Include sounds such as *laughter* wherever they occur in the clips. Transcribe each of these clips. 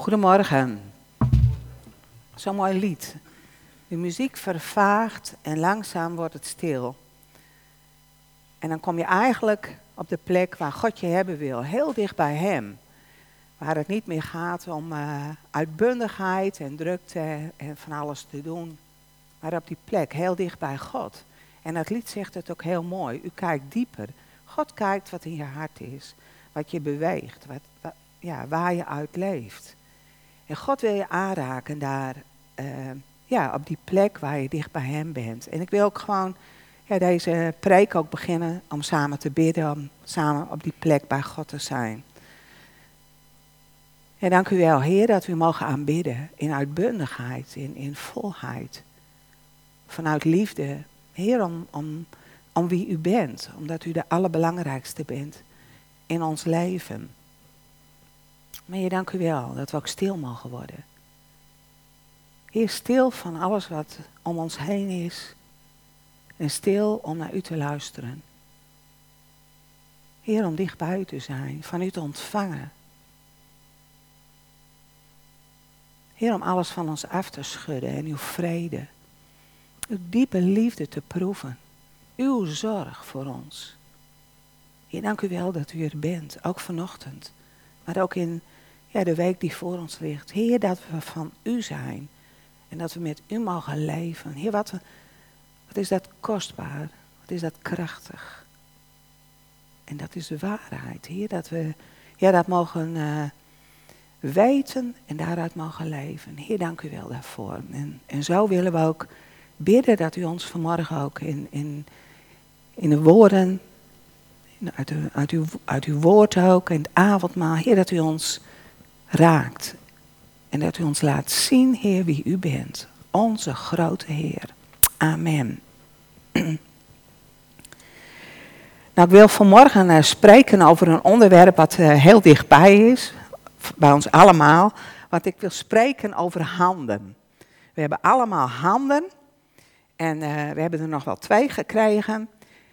Goedemorgen. Zo'n mooi lied. De muziek vervaagt en langzaam wordt het stil. En dan kom je eigenlijk op de plek waar God je hebben wil, heel dicht bij Hem. Waar het niet meer gaat om uh, uitbundigheid en drukte en van alles te doen. Maar op die plek, heel dicht bij God. En dat lied zegt het ook heel mooi. U kijkt dieper. God kijkt wat in je hart is. Wat je beweegt. Wat, ja, waar je uit leeft. En God wil je aanraken daar, uh, ja, op die plek waar je dicht bij Hem bent. En ik wil ook gewoon ja, deze preek ook beginnen om samen te bidden, om samen op die plek bij God te zijn. En dank u wel, Heer, dat we mogen aanbidden in uitbundigheid, in, in volheid. Vanuit liefde. Heer, om, om, om wie u bent, omdat u de allerbelangrijkste bent in ons leven. Je dank u wel dat we ook stil mogen worden. Heer, stil van alles wat om ons heen is. En stil om naar u te luisteren. Heer, om dicht bij u te zijn, van u te ontvangen. Heer, om alles van ons af te schudden en uw vrede. Uw diepe liefde te proeven. Uw zorg voor ons. Heer, dank u wel dat u er bent, ook vanochtend. Maar ook in ja, de week die voor ons ligt. Heer, dat we van u zijn. En dat we met u mogen leven. Heer, wat, wat is dat kostbaar. Wat is dat krachtig. En dat is de waarheid. Heer, dat we ja, dat mogen uh, weten en daaruit mogen leven. Heer, dank u wel daarvoor. En, en zo willen we ook bidden dat u ons vanmorgen ook in, in, in de woorden, uit, uit, uw, uit uw woord ook, en het avondmaal, Heer, dat u ons raakt. En dat u ons laat zien, Heer, wie u bent. Onze grote Heer. Amen. *clears throat* Nou, ik wil vanmorgen uh, spreken over een onderwerp wat uh, heel dichtbij is, bij ons allemaal. Want ik wil spreken over handen. We hebben allemaal handen en uh, we hebben er nog wel twee gekregen.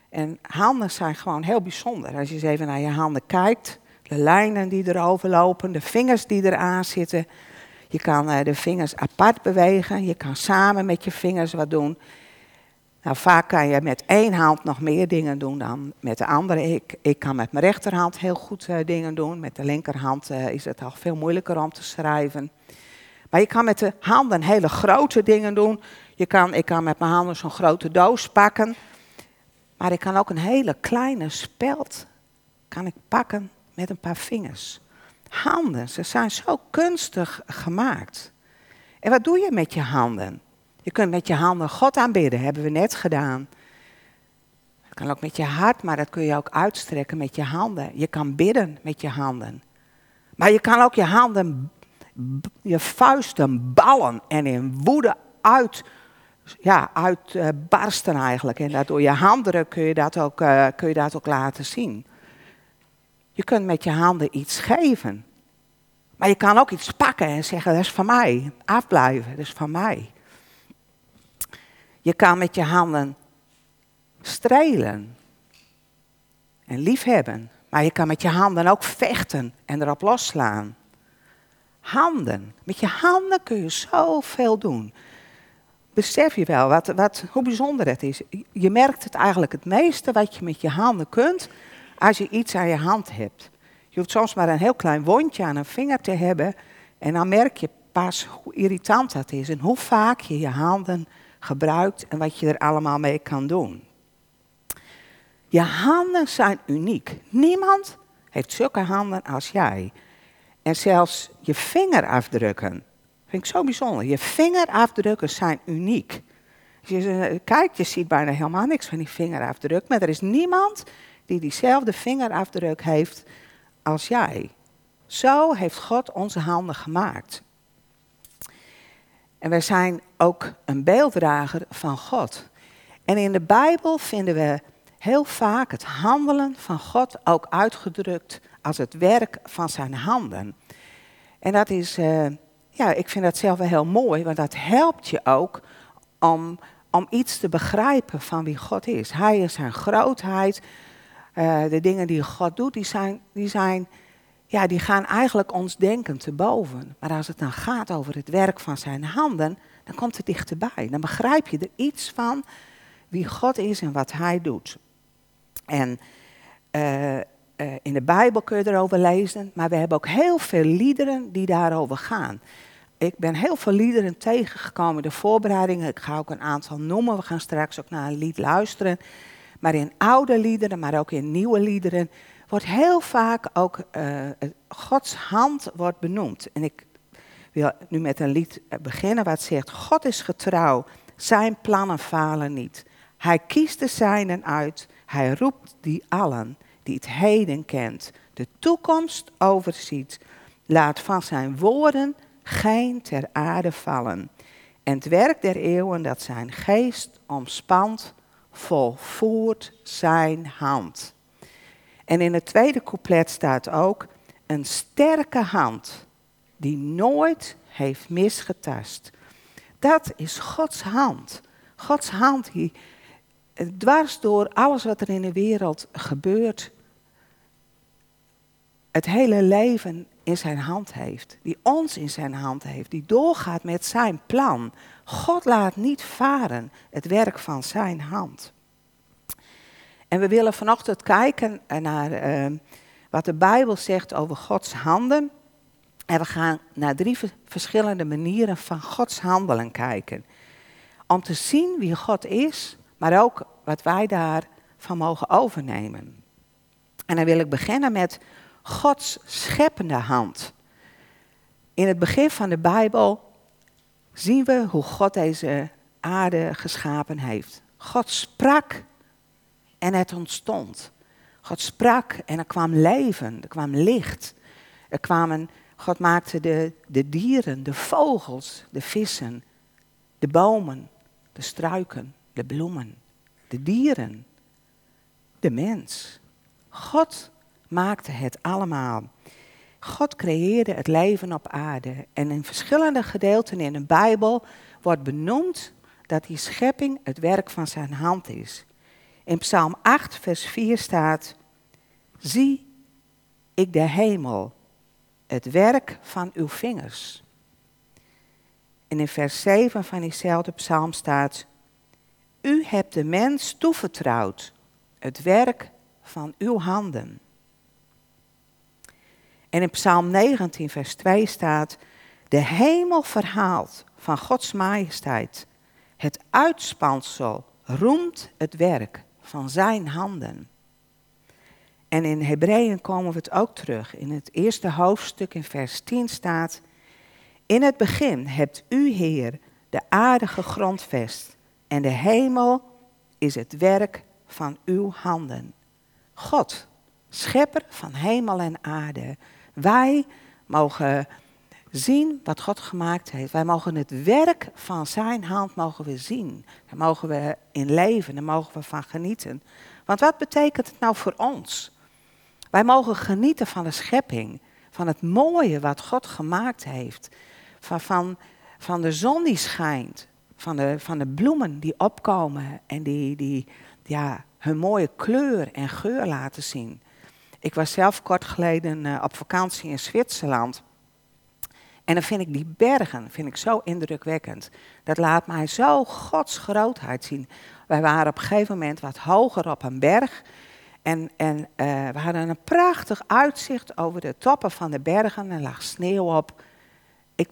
En handen zijn gewoon heel bijzonder. Als je eens even naar je handen kijkt, de lijnen die erover lopen, de vingers die eraan zitten. Je kan uh, de vingers apart bewegen, je kan samen met je vingers wat doen. Nou, vaak kan je met één hand nog meer dingen doen dan met de andere. Ik, ik kan met mijn rechterhand heel goed uh, dingen doen. Met de linkerhand uh, is het al veel moeilijker om te schrijven. Maar je kan met de handen hele grote dingen doen. Je kan, ik kan met mijn handen zo'n grote doos pakken. Maar ik kan ook een hele kleine speld kan ik pakken met een paar vingers. Handen, ze zijn zo kunstig gemaakt. En wat doe je met je handen? Je kunt met je handen God aanbidden, hebben we net gedaan. Het kan ook met je hart, maar dat kun je ook uitstrekken met je handen. Je kan bidden met je handen. Maar je kan ook je handen, je vuisten ballen en in woede uit, ja, uitbarsten eigenlijk. En door je handdruk kun je dat ook, uh, kun je dat ook laten zien. Je kunt met je handen iets geven. Maar je kan ook iets pakken en zeggen, dat is van mij. Afblijven, dat is van mij. Je kan met je handen strelen en liefhebben. Maar je kan met je handen ook vechten en erop losslaan. Handen. Met je handen kun je zoveel doen. Besef je wel wat, wat, hoe bijzonder het is. Je merkt het eigenlijk het meeste wat je met je handen kunt als je iets aan je hand hebt. Je hoeft soms maar een heel klein wondje aan een vinger te hebben. En dan merk je pas hoe irritant dat is. En hoe vaak je je handen gebruikt en wat je er allemaal mee kan doen. Je handen zijn uniek. Niemand heeft zulke handen als jij. En zelfs je vingerafdrukken. Vind ik zo bijzonder. Je vingerafdrukken zijn uniek. Als je kijkt, je ziet bijna helemaal niks van die vingerafdruk. Maar er is niemand die diezelfde vingerafdruk heeft als jij. Zo heeft God onze handen gemaakt. En wij zijn ook een beelddrager van God. En in de Bijbel vinden we heel vaak het handelen van God ook uitgedrukt als het werk van zijn handen. En dat is, uh, ja, ik vind dat zelf wel heel mooi, want dat helpt je ook om, om iets te begrijpen van wie God is. Hij is zijn grootheid, uh, de dingen die God doet, die zijn, die zijn ja, die gaan eigenlijk ons denken te boven. Maar als het dan gaat over het werk van zijn handen, dan komt het dichterbij. Dan begrijp je er iets van wie God is en wat hij doet. En uh, in de Bijbel kun je erover lezen, maar we hebben ook heel veel liederen die daarover gaan. Ik ben heel veel liederen tegengekomen de voorbereidingen. Ik ga ook een aantal noemen. We gaan straks ook naar een lied luisteren. Maar in oude liederen, maar ook in nieuwe liederen, wordt heel vaak ook uh, Gods hand wordt benoemd. En ik wil nu met een lied beginnen wat zegt: God is getrouw, zijn plannen falen niet. Hij kiest de zijnen uit, hij roept die allen die het heden kent, de toekomst overziet. Laat van zijn woorden geen ter aarde vallen. En het werk der eeuwen dat zijn geest omspant, volvoert zijn hand. En in het tweede couplet staat ook een sterke hand die nooit heeft misgetast. Dat is Gods hand. Gods hand die dwars door alles wat er in de wereld gebeurt, het hele leven in zijn hand heeft. Die ons in zijn hand heeft. Die doorgaat met zijn plan. God laat niet varen het werk van zijn hand. En we willen vanochtend kijken naar uh, wat de Bijbel zegt over Gods handen. En we gaan naar drie verschillende manieren van Gods handelen kijken. Om te zien wie God is, maar ook wat wij daarvan mogen overnemen. En dan wil ik beginnen met Gods scheppende hand. In het begin van de Bijbel zien we hoe God deze aarde geschapen heeft. God sprak en het ontstond. God sprak en er kwam leven, er kwam licht. Er kwamen, God maakte de, de dieren, de vogels, de vissen, de bomen, de struiken, de bloemen, de dieren, de mens. God maakte het allemaal. God creëerde het leven op aarde. En in verschillende gedeelten in de Bijbel wordt benoemd dat die schepping het werk van zijn hand is. In Psalm 8, vers 4 staat: Zie ik de hemel, het werk van uw vingers. En in vers 7 van diezelfde psalm staat: U hebt de mens toevertrouwd, het werk van uw handen. En in Psalm 19, vers 2 staat: De hemel verhaalt van Gods majesteit. Het uitspansel roemt het werk van zijn handen. En in Hebreeën komen we het ook terug. In het eerste hoofdstuk in vers 10 staat: In het begin hebt u, Heer, de aarde gegrondvest en de hemel is het werk van uw handen. God, schepper van hemel en aarde, wij mogen zien wat God gemaakt heeft. Wij mogen het werk van zijn hand mogen we zien. Daar mogen we in leven, daar mogen we van genieten. Want wat betekent het nou voor ons? Wij mogen genieten van de schepping, van het mooie wat God gemaakt heeft. Van, van, van de zon die schijnt, van de, van de bloemen die opkomen en die, die ja, hun mooie kleur en geur laten zien. Ik was zelf kort geleden uh, op vakantie in Zwitserland. En dan vind ik die bergen vind ik zo indrukwekkend. Dat laat mij zo Gods grootheid zien. Wij waren op een gegeven moment wat hoger op een berg. En, en uh, we hadden een prachtig uitzicht over de toppen van de bergen. Er lag sneeuw op. Ik,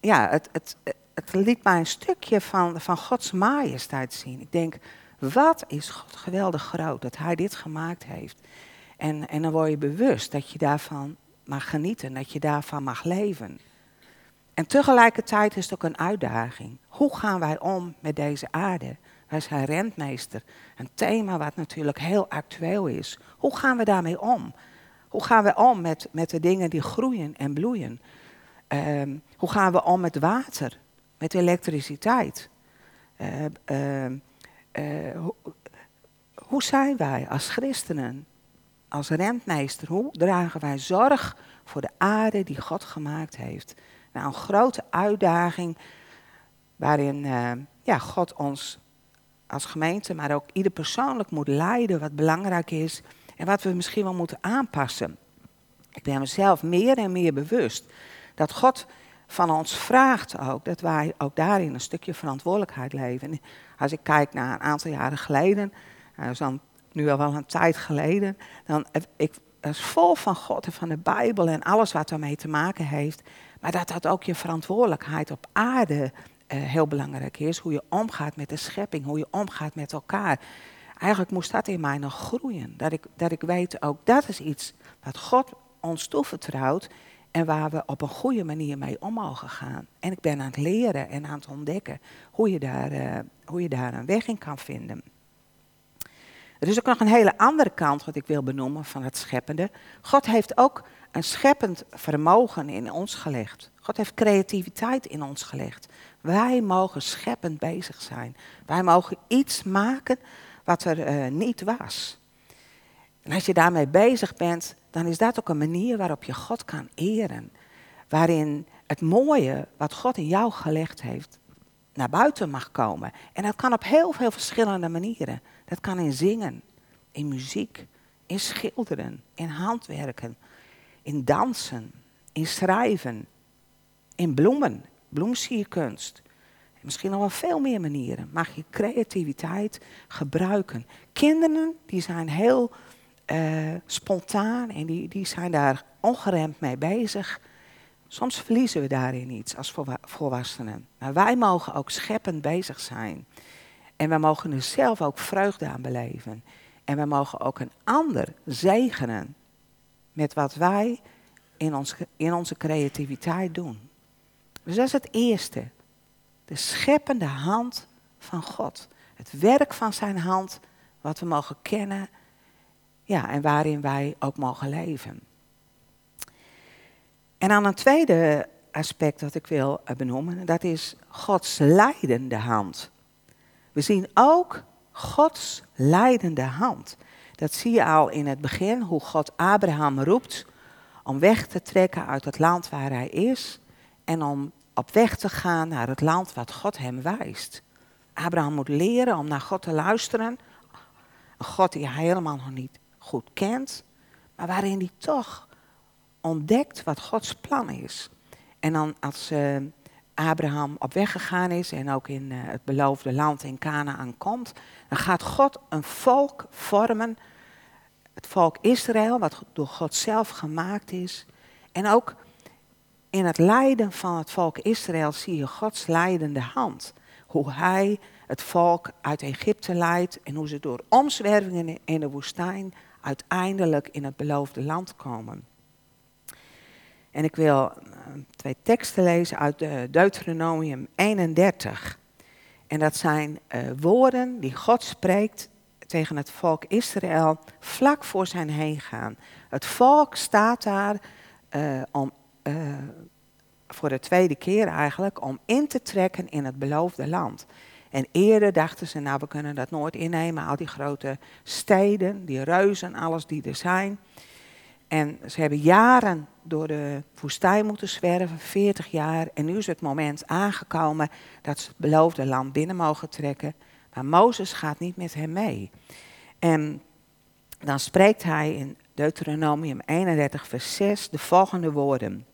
ja, het, het, het liet mij een stukje van, van Gods majesteit zien. Ik denk, wat is God geweldig groot dat Hij dit gemaakt heeft. En, en dan word je bewust dat je daarvan mag genieten, dat je daarvan mag leven. En tegelijkertijd is het ook een uitdaging. Hoe gaan wij om met deze aarde? Wij zijn rentmeester. Een thema wat natuurlijk heel actueel is. Hoe gaan we daarmee om? Hoe gaan we om met, met de dingen die groeien en bloeien? Um, hoe gaan we om met water, met elektriciteit? Uh, uh, hoe, hoe zijn wij als christenen als rentmeester, hoe dragen wij zorg voor de aarde die God gemaakt heeft? Nou, een grote uitdaging waarin uh, ja, God ons als gemeente, maar ook ieder persoonlijk moet leiden wat belangrijk is en wat we misschien wel moeten aanpassen. Ik ben mezelf meer en meer bewust dat God van ons vraagt ook dat wij ook daarin een stukje verantwoordelijkheid leven. Als ik kijk naar een aantal jaren geleden, is dan nu al wel een tijd geleden, dan ik, is vol van God en van de Bijbel en alles wat daarmee te maken heeft. Maar dat dat ook je verantwoordelijkheid op aarde uh, heel belangrijk is. Hoe je omgaat met de schepping, hoe je omgaat met elkaar. Eigenlijk moest dat in mij nog groeien. Dat ik, dat ik weet ook dat is iets wat God ons toevertrouwt. En waar we op een goede manier mee om mogen gaan. En ik ben aan het leren en aan het ontdekken hoe je daar, uh, hoe je daar een weg in kan vinden. Er is ook nog een hele andere kant wat ik wil benoemen van het scheppende. God heeft ook een scheppend vermogen in ons gelegd. God heeft creativiteit in ons gelegd. Wij mogen scheppend bezig zijn. Wij mogen iets maken wat er uh, niet was. En als je daarmee bezig bent, dan is dat ook een manier waarop je God kan eren. Waarin het mooie wat God in jou gelegd heeft, naar buiten mag komen. En dat kan op heel veel verschillende manieren. Dat kan in zingen, in muziek, in schilderen, in handwerken, in dansen, in schrijven, in bloemen, bloemsierkunst. Misschien nog wel veel meer manieren mag je creativiteit gebruiken. Kinderen die zijn heel uh, spontaan en die, die zijn daar ongeremd mee bezig. Soms verliezen we daarin iets als volwassenen. Maar wij mogen ook scheppend bezig zijn. En we mogen er zelf ook vreugde aan beleven. En we mogen ook een ander zegenen met wat wij in, ons, in onze creativiteit doen. Dus dat is het eerste. De scheppende hand van God. Het werk van zijn hand, wat we mogen kennen. Ja, en waarin wij ook mogen leven. En dan een tweede aspect dat ik wil benoemen, dat is Gods leidende hand. We zien ook Gods leidende hand. Dat zie je al in het begin, hoe God Abraham roept om weg te trekken uit het land waar hij is en om op weg te gaan naar het land wat God hem wijst. Abraham moet leren om naar God te luisteren. Een God die hij helemaal nog niet goed kent, maar waarin hij toch ontdekt wat Gods plan is. En dan als uh, Abraham op weg gegaan is en ook in uh, het beloofde land in Canaan komt, dan gaat God een volk vormen, het volk Israël, wat door God zelf gemaakt is. En ook in het lijden van het volk Israël zie je Gods leidende hand. Hoe hij het volk uit Egypte leidt en hoe ze door omzwervingen in de woestijn uiteindelijk in het beloofde land komen. En ik wil eh, twee teksten lezen uit Deuteronomium 31. En dat zijn uh, woorden die God spreekt tegen het volk Israël vlak voor zijn heen gaan. Het volk staat daar om, voor de tweede keer eigenlijk om in te trekken in het beloofde land. En eerder dachten ze, nou we kunnen dat nooit innemen, al die grote steden, die reuzen, alles die er zijn. En ze hebben jaren door de woestijn moeten zwerven, 40 jaar. En nu is het moment aangekomen dat ze het beloofde land binnen mogen trekken. Maar Mozes gaat niet met hem mee. En dan spreekt hij in Deuteronomium 31, vers 6 de volgende woorden.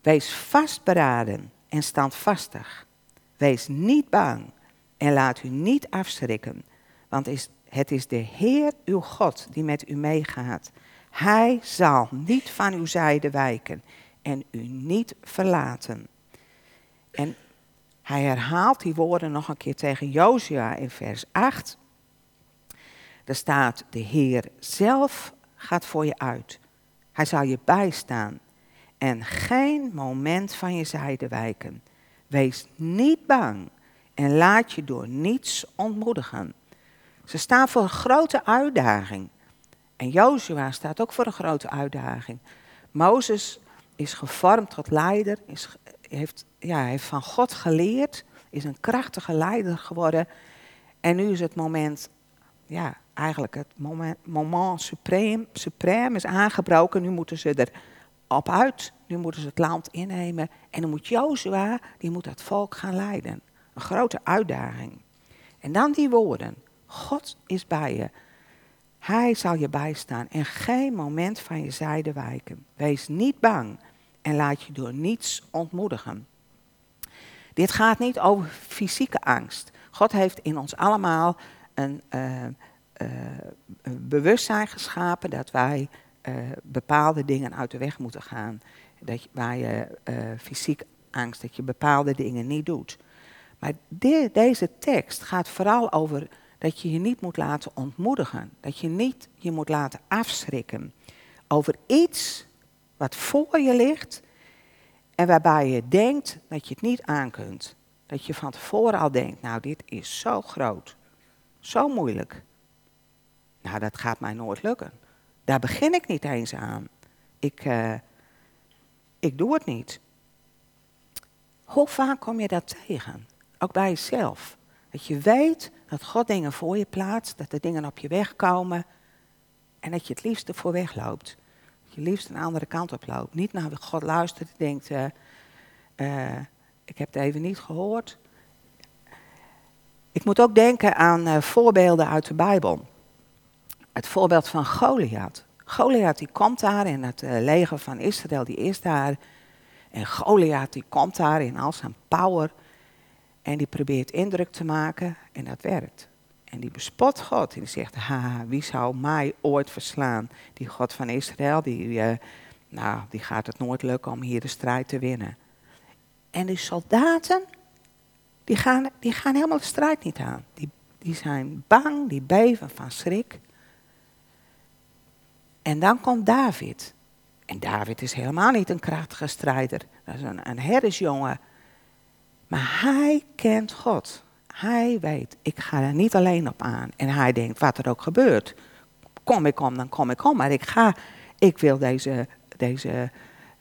Wees vastberaden en standvastig. Wees niet bang en laat u niet afschrikken, want het is de Heer uw God die met u meegaat. Hij zal niet van uw zijde wijken en u niet verlaten. En hij herhaalt die woorden nog een keer tegen Jozua in vers 8. Er staat, de Heer zelf gaat voor je uit. Hij zal je bijstaan en geen moment van je zijde wijken. Wees niet bang en laat je door niets ontmoedigen. Ze staan voor een grote uitdaging. En Jozua staat ook voor een grote uitdaging. Mozes is gevormd tot leider, is, heeft, ja, heeft van God geleerd, is een krachtige leider geworden. En nu is het moment, ja, eigenlijk het moment, moment supreme, supreme is aangebroken. Nu moeten ze er op uit, nu moeten ze het land innemen. En dan moet Jozua, die moet dat volk gaan leiden. Een grote uitdaging. En dan die woorden, God is bij je. Hij zal je bijstaan en geen moment van je zijde wijken. Wees niet bang en laat je door niets ontmoedigen. Dit gaat niet over fysieke angst. God heeft in ons allemaal een, uh, een bewustzijn geschapen dat wij uh, bepaalde dingen uit de weg moeten gaan. Dat je, waar je fysiek angst, dat je bepaalde dingen niet doet. Maar de, deze tekst gaat vooral over dat je je niet moet laten ontmoedigen. Dat je niet je moet laten afschrikken over iets wat voor je ligt en waarbij je denkt dat je het niet aan kunt. Dat je van tevoren al denkt, nou dit is zo groot, zo moeilijk. Nou, dat gaat mij nooit lukken. Daar begin ik niet eens aan. Ik, uh, ik doe het niet. Hoe vaak kom je dat tegen? Ook bij jezelf. Dat je weet dat God dingen voor je plaatst, dat er dingen op je weg komen en dat je het liefst ervoor wegloopt. Dat je liefst een andere kant op loopt. Niet naar God luistert en denkt, uh, uh, ik heb het even niet gehoord. Ik moet ook denken aan uh, voorbeelden uit de Bijbel. Het voorbeeld van Goliath. Goliath die komt daar in het leger van Israël, die is daar. En Goliath die komt daar in al zijn power. En die probeert indruk te maken en dat werkt. En die bespot God. En die zegt, ha, wie zou mij ooit verslaan? Die God van Israël, die, uh, nou, die gaat het nooit lukken om hier de strijd te winnen. En die soldaten, die gaan, die gaan helemaal de strijd niet aan. Die, die zijn bang, die beven van schrik. En dan komt David. En David is helemaal niet een krachtige strijder. Dat is een, een maar hij kent God. Hij weet, ik ga er niet alleen op aan. En hij denkt, wat er ook gebeurt. Kom ik om, dan kom ik om. Maar ik ga, ik wil deze, deze,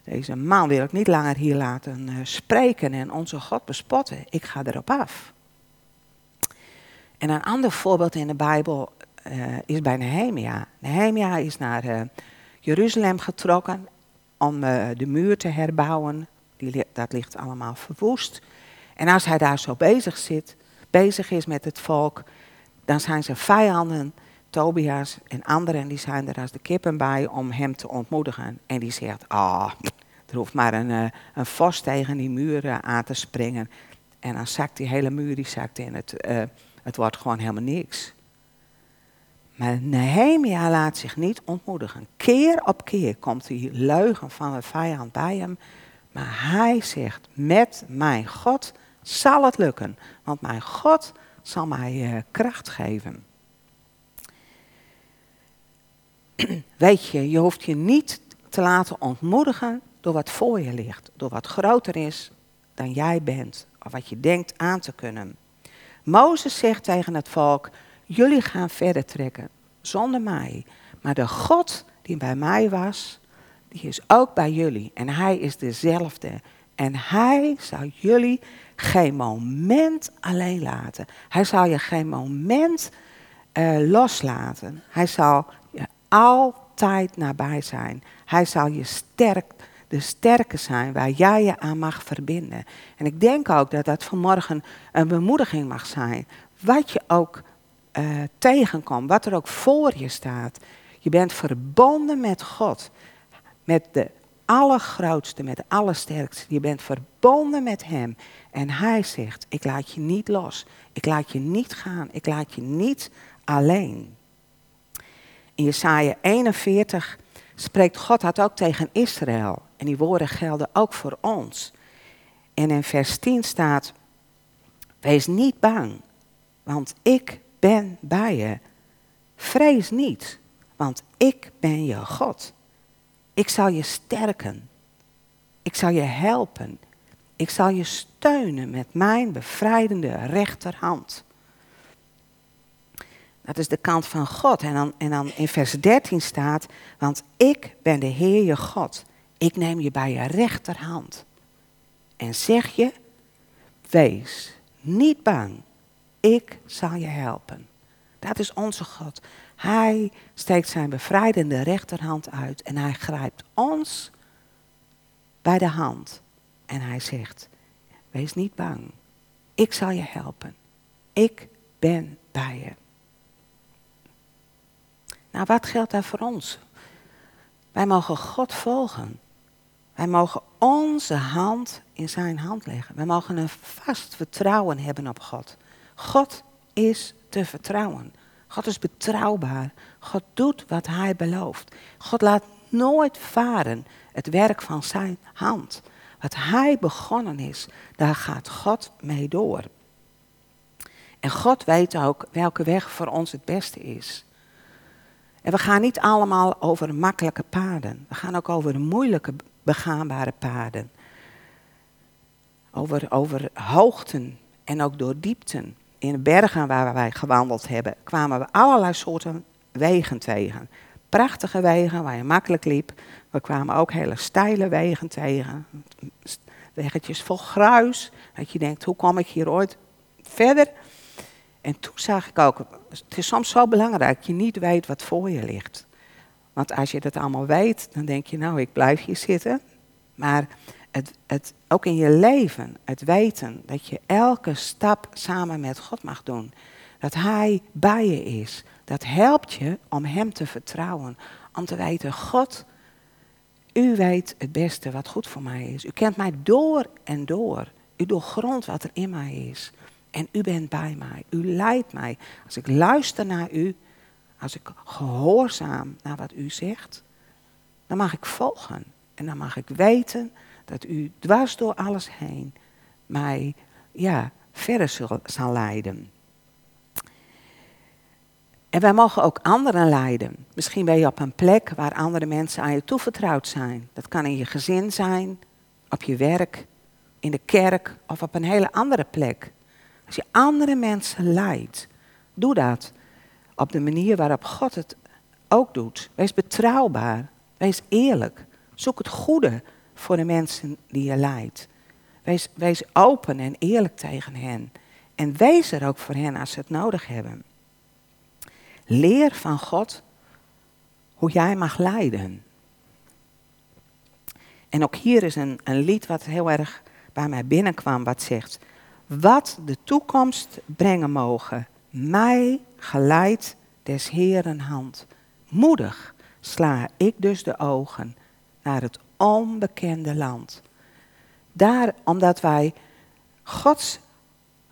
deze man wil ik niet langer hier laten uh, spreken en onze God bespotten. Ik ga erop af. En een ander voorbeeld in de Bijbel uh, is bij Nehemia. Nehemia is naar uh, Jeruzalem getrokken om de muur te herbouwen. Die, dat ligt allemaal verwoest. En als hij daar zo bezig zit, bezig is met het volk, dan zijn zijn vijanden, Tobias en anderen, die zijn er als de kippen bij om hem te ontmoedigen. En die zegt, ah, oh, er hoeft maar een, uh, een vos tegen die muren aan te springen. En dan zakt die hele muur, die zakt in. Het, uh, het wordt gewoon helemaal niks. Maar Nehemia laat zich niet ontmoedigen. Keer op keer komt die leugen van de vijand bij hem. Maar hij zegt, met mijn God zal het lukken, want mijn God zal mij uh, kracht geven. *clears throat* Weet je, je hoeft je niet te laten ontmoedigen door wat voor je ligt, door wat groter is dan jij bent, of wat je denkt aan te kunnen. Mozes zegt tegen het volk, jullie gaan verder trekken, zonder mij. Maar de God die bij mij was, die is ook bij jullie. En hij is dezelfde. En hij zal jullie geen moment alleen laten. Hij zal je geen moment uh, loslaten. Hij zal je altijd nabij zijn. Hij zal je sterk, de sterke zijn waar jij je aan mag verbinden. En ik denk ook dat dat vanmorgen een bemoediging mag zijn. Wat je ook uh, tegenkomt, wat er ook voor je staat. Je bent verbonden met God. Met de allergrootste, met de allersterkste. Je bent verbonden met Hem. En Hij zegt, ik laat je niet los. Ik laat je niet gaan. Ik laat je niet alleen. In Jesaja 41 spreekt God dat ook tegen Israël. En die woorden gelden ook voor ons. En in vers 10 staat, wees niet bang, want ik ben bij je. Vrees niet, want ik ben je God. Ik zal je sterken. Ik zal je helpen. Ik zal je steunen met mijn bevrijdende rechterhand. Dat is de kant van God. En dan, en dan in vers 13 staat, want ik ben de Heer je God. Ik neem je bij je rechterhand. En zeg je, wees niet bang. Ik zal je helpen. Dat is onze God. Hij steekt zijn bevrijdende rechterhand uit en hij grijpt ons bij de hand. En hij zegt, wees niet bang. Ik zal je helpen. Ik ben bij je. Nou, wat geldt daar voor ons? Wij mogen God volgen. Wij mogen onze hand in zijn hand leggen. Wij mogen een vast vertrouwen hebben op God. God is te vertrouwen. God is betrouwbaar. God doet wat hij belooft. God laat nooit varen het werk van zijn hand. Wat hij begonnen is, daar gaat God mee door. En God weet ook welke weg voor ons het beste is. En we gaan niet allemaal over makkelijke paden. We gaan ook over moeilijke, begaanbare paden. Over, over hoogten en ook door diepten. In de bergen waar wij gewandeld hebben, kwamen we allerlei soorten wegen tegen. Prachtige wegen waar je makkelijk liep. We kwamen ook hele steile wegen tegen. Weggetjes vol gruis. Dat je denkt, hoe kom ik hier ooit verder? En toen zag ik ook, het is soms zo belangrijk dat je niet weet wat voor je ligt. Want als je dat allemaal weet, dan denk je, nou, ik blijf hier zitten. Maar het, het, ook in je leven, het weten dat je elke stap samen met God mag doen. Dat Hij bij je is. Dat helpt je om Hem te vertrouwen. Om te weten, God, U weet het beste wat goed voor mij is. U kent mij door en door. U doorgrondt wat er in mij is. En u bent bij mij. U leidt mij. Als ik luister naar u, als ik gehoorzaam naar wat u zegt, dan mag ik volgen. En dan mag ik weten dat u dwars door alles heen mij ja, verder zal, zal leiden. En wij mogen ook anderen leiden. Misschien ben je op een plek waar andere mensen aan je toevertrouwd zijn. Dat kan in je gezin zijn, op je werk, in de kerk of op een hele andere plek. Als je andere mensen leidt, doe dat op de manier waarop God het ook doet. Wees betrouwbaar. Wees eerlijk. Zoek het goede voor de mensen die je leidt. Wees, open en eerlijk tegen hen. En wees er ook voor hen als ze het nodig hebben. Leer van God hoe jij mag leiden. En ook hier is een, een lied wat heel erg bij mij binnenkwam, wat zegt: wat de toekomst brengen mogen. Mij geleid des Heeren hand. Moedig sla ik dus de ogen naar het onbekende land. Daar, omdat wij Gods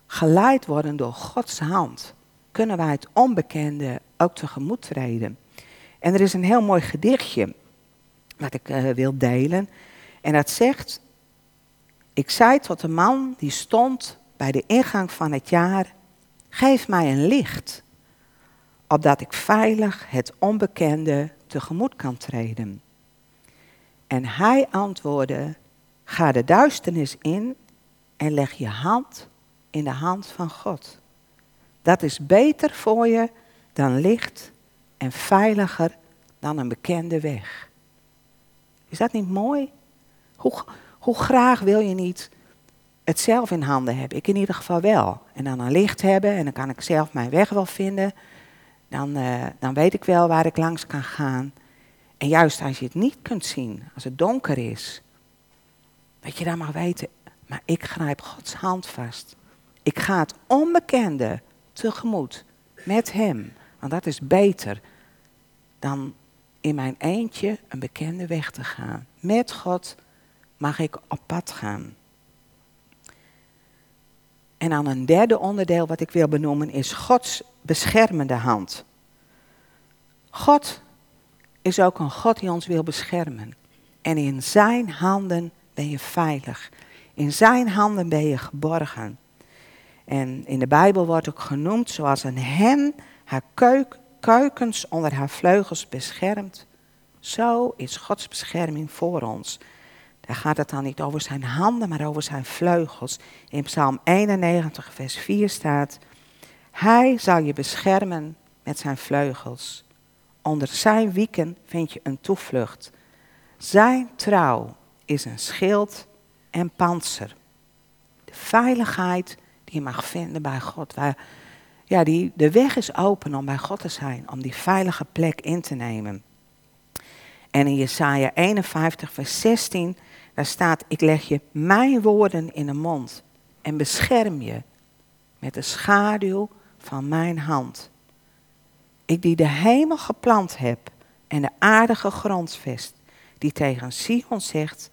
geleid worden door Gods hand, kunnen wij het onbekende ook tegemoet treden. En er is een heel mooi gedichtje wat ik uh, wil delen. En dat zegt: Ik zei tot de man die stond bij de ingang van het jaar, geef mij een licht, opdat ik veilig het onbekende tegemoet kan treden. En hij antwoordde, ga de duisternis in en leg je hand in de hand van God. Dat is beter voor je dan licht en veiliger dan een bekende weg. Is dat niet mooi? Hoe, hoe graag wil je niet het zelf in handen hebben. Ik in ieder geval wel. En dan een licht hebben en dan kan ik zelf mijn weg wel vinden. Dan, uh, dan weet ik wel waar ik langs kan gaan. En juist als je het niet kunt zien, als het donker is, dat je dan mag weten, maar ik grijp Gods hand vast. Ik ga het onbekende tegemoet met Hem. Want dat is beter dan in mijn eentje een bekende weg te gaan. Met God mag ik op pad gaan. En dan een derde onderdeel wat ik wil benoemen is Gods beschermende hand. God is ook een God die ons wil beschermen. En in zijn handen ben je veilig. In zijn handen ben je geborgen. En in de Bijbel wordt ook genoemd zoals een hen haar keuk, kuikens onder haar vleugels beschermt. Zo is Gods bescherming voor ons. Daar gaat het dan niet over zijn handen, maar over zijn vleugels. In Psalm 91, vers 4 staat: Hij zal je beschermen met zijn vleugels. Onder zijn wieken vind je een toevlucht. Zijn trouw is een schild en panzer. De veiligheid die je mag vinden bij God. Waar, ja, die, de weg is open om bij God te zijn, om die veilige plek in te nemen. En in Jesaja 51, vers 16 daar staat, ik leg je mijn woorden in de mond en bescherm je met de schaduw van mijn hand. Ik die de hemel geplant heb en de aarde gegrondvest, die tegen Sion zegt,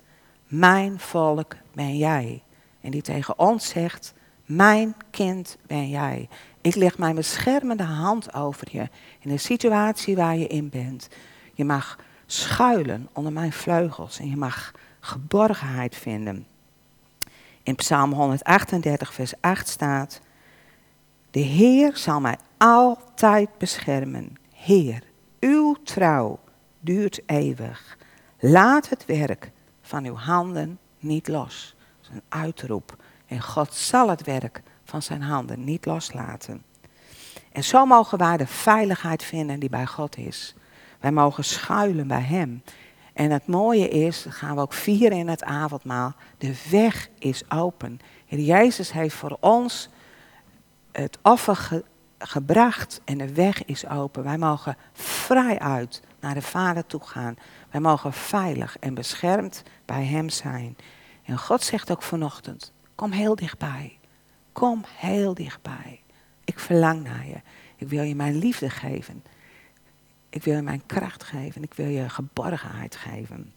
mijn volk ben jij. En die tegen ons zegt, mijn kind ben jij. Ik leg mijn beschermende hand over je in de situatie waar je in bent. Je mag schuilen onder mijn vleugels en je mag geborgenheid vinden. In Psalm 138, vers 8 staat: De Heer zal mij altijd beschermen. Heer, uw trouw duurt eeuwig. Laat het werk van uw handen niet los. Dat is een uitroep. En God zal het werk van zijn handen niet loslaten. En zo mogen wij de veiligheid vinden die bij God is. Wij mogen schuilen bij Hem. En het mooie is, dat gaan we ook vieren in het avondmaal, de weg is open. En Jezus heeft voor ons het offer gebracht en de weg is open. Wij mogen vrij uit naar de Vader toe gaan. Wij mogen veilig en beschermd bij Hem zijn. En God zegt ook vanochtend, kom heel dichtbij. Kom heel dichtbij. Ik verlang naar je. Ik wil je mijn liefde geven. Ik wil je mijn kracht geven. Ik wil je geborgenheid geven.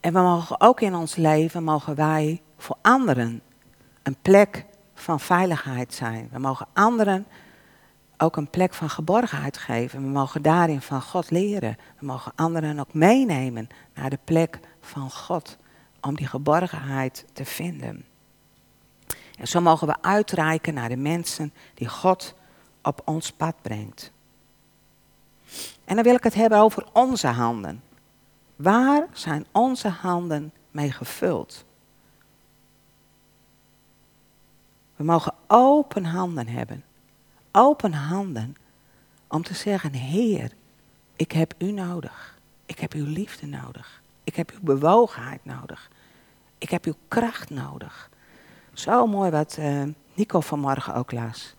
En we mogen ook in ons leven, mogen wij voor anderen een plek van veiligheid zijn. We mogen anderen ook een plek van geborgenheid geven. We mogen daarin van God leren. We mogen anderen ook meenemen naar de plek van God om die geborgenheid te vinden. En zo mogen we uitreiken naar de mensen die God op ons pad brengt. En dan wil ik het hebben over onze handen. Waar zijn onze handen mee gevuld? We mogen open handen hebben. Open handen om te zeggen, Heer, ik heb u nodig. Ik heb uw liefde nodig. Ik heb uw bewogenheid nodig. Ik heb uw kracht nodig. Zo mooi wat uh, Nico vanmorgen ook las.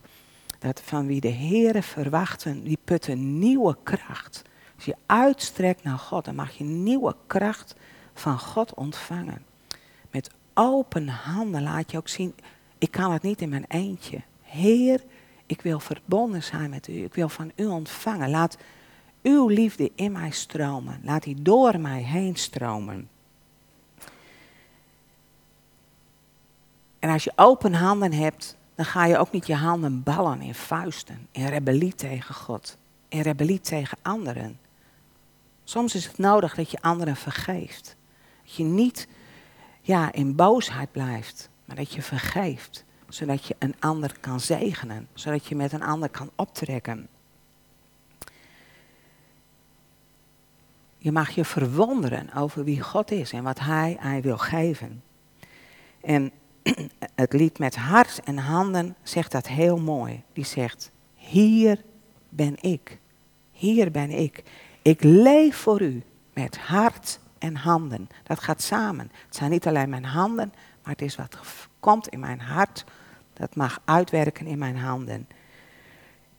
Dat van wie de Heeren verwachten, die putten nieuwe kracht. Als je uitstrekt naar God, dan mag je nieuwe kracht van God ontvangen. Met open handen laat je ook zien, ik kan het niet in mijn eentje. Heer, ik wil verbonden zijn met u. Ik wil van u ontvangen. Laat uw liefde in mij stromen. Laat die door mij heen stromen. En als je open handen hebt, dan ga je ook niet je handen ballen in vuisten, in rebellie tegen God, in rebellie tegen anderen. Soms is het nodig dat je anderen vergeeft. Dat je niet ja, in boosheid blijft, dat je vergeeft, zodat je een ander kan zegenen, zodat je met een ander kan optrekken. Je mag je verwonderen over wie God is en wat Hij, hij wil geven. En *clears throat* het lied met hart en handen zegt dat heel mooi. Die zegt, hier ben ik. Hier ben ik. Ik leef voor u met hart en handen. Dat gaat samen. Het zijn niet alleen mijn handen, maar het is wat komt in mijn hart. Dat mag uitwerken in mijn handen.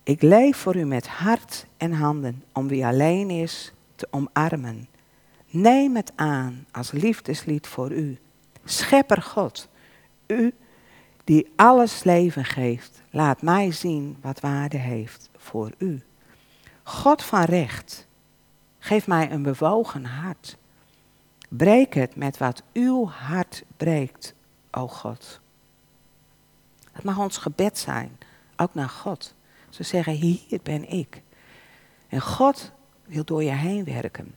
Ik leef voor u met hart en handen om wie alleen is te omarmen. Neem het aan als liefdeslied voor u. Schepper God, u die alles leven geeft, laat mij zien wat waarde heeft voor u. God van recht, geef mij een bewogen hart. Breek het met wat uw hart breekt, o God. Het mag ons gebed zijn, ook naar God. Ze zeggen, hier ben ik. En God wil door je heen werken.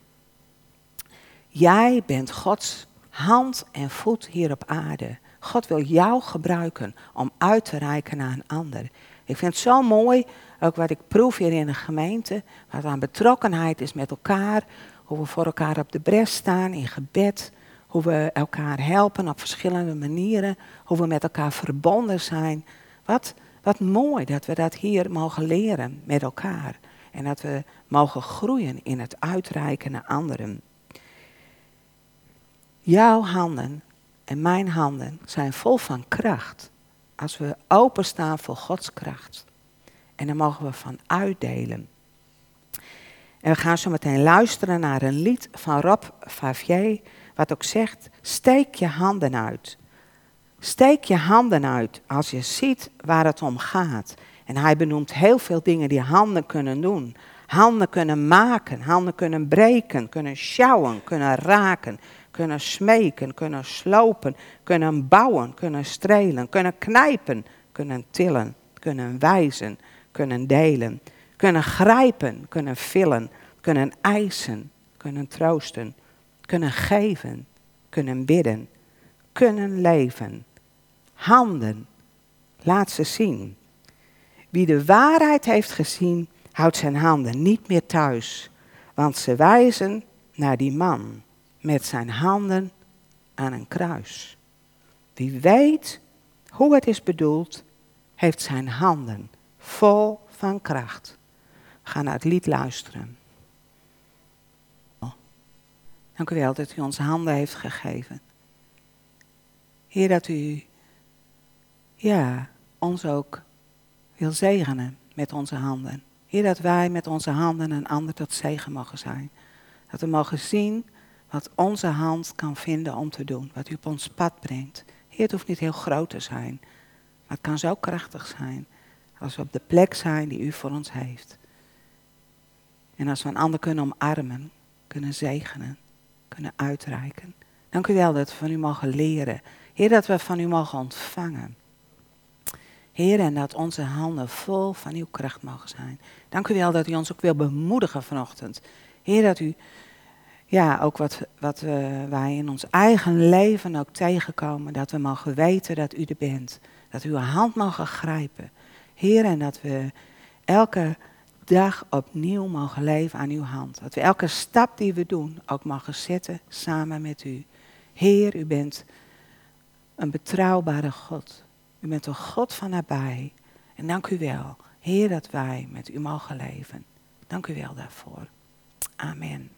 Jij bent Gods hand en voet hier op aarde. God wil jou gebruiken om uit te reiken naar een ander. Ik vind het zo mooi, ook wat ik proef hier in de gemeente, wat aan betrokkenheid is met elkaar, hoe we voor elkaar op de bres staan in gebed, hoe we elkaar helpen op verschillende manieren, hoe we met elkaar verbonden zijn. Wat, wat mooi dat we dat hier mogen leren met elkaar en dat we mogen groeien in het uitreiken naar anderen. Jouw handen en mijn handen zijn vol van kracht. Als we openstaan voor Gods kracht. En daar mogen we van uitdelen. En we gaan zo meteen luisteren naar een lied van Rob Favier. Wat ook zegt, steek je handen uit. Steek je handen uit als je ziet waar het om gaat. En hij benoemt heel veel dingen die handen kunnen doen. Handen kunnen maken, handen kunnen breken, kunnen sjouwen, kunnen raken, kunnen smeken, kunnen slopen, kunnen bouwen, kunnen strelen, kunnen knijpen, kunnen tillen, kunnen wijzen, kunnen delen, kunnen grijpen, kunnen villen, kunnen eisen, kunnen troosten, kunnen geven, kunnen bidden, kunnen leven. Handen, laat ze zien. Wie de waarheid heeft gezien, houdt zijn handen niet meer thuis, want ze wijzen naar die man met zijn handen aan een kruis. Wie weet hoe het is bedoeld, heeft zijn handen vol van kracht. Gaan naar het lied luisteren. Dank u wel dat u ons handen heeft gegeven. Heer, dat u ja, ons ook wil zegenen met onze handen. Heer, dat wij met onze handen een ander tot zegen mogen zijn. Dat we mogen zien wat onze hand kan vinden om te doen. Wat u op ons pad brengt. Heer, het hoeft niet heel groot te zijn. Maar het kan zo krachtig zijn. Als we op de plek zijn die u voor ons heeft. En als we een ander kunnen omarmen, kunnen zegenen, kunnen uitreiken. Dank u wel dat we van u mogen leren. Heer, dat we van u mogen ontvangen. Heer, en dat onze handen vol van uw kracht mogen zijn. Dank u wel dat u ons ook wil bemoedigen vanochtend. Heer, dat u, ja, ook wat, wat wij in ons eigen leven ook tegenkomen, dat we mogen weten dat u er bent. Dat we uw hand mogen grijpen. Heer, en dat we elke dag opnieuw mogen leven aan uw hand. Dat we elke stap die we doen ook mogen zetten samen met u. Heer, u bent een betrouwbare God. U bent een God van nabij. En dank u wel, Heer, dat wij met u mogen leven. Dank u wel daarvoor. Amen.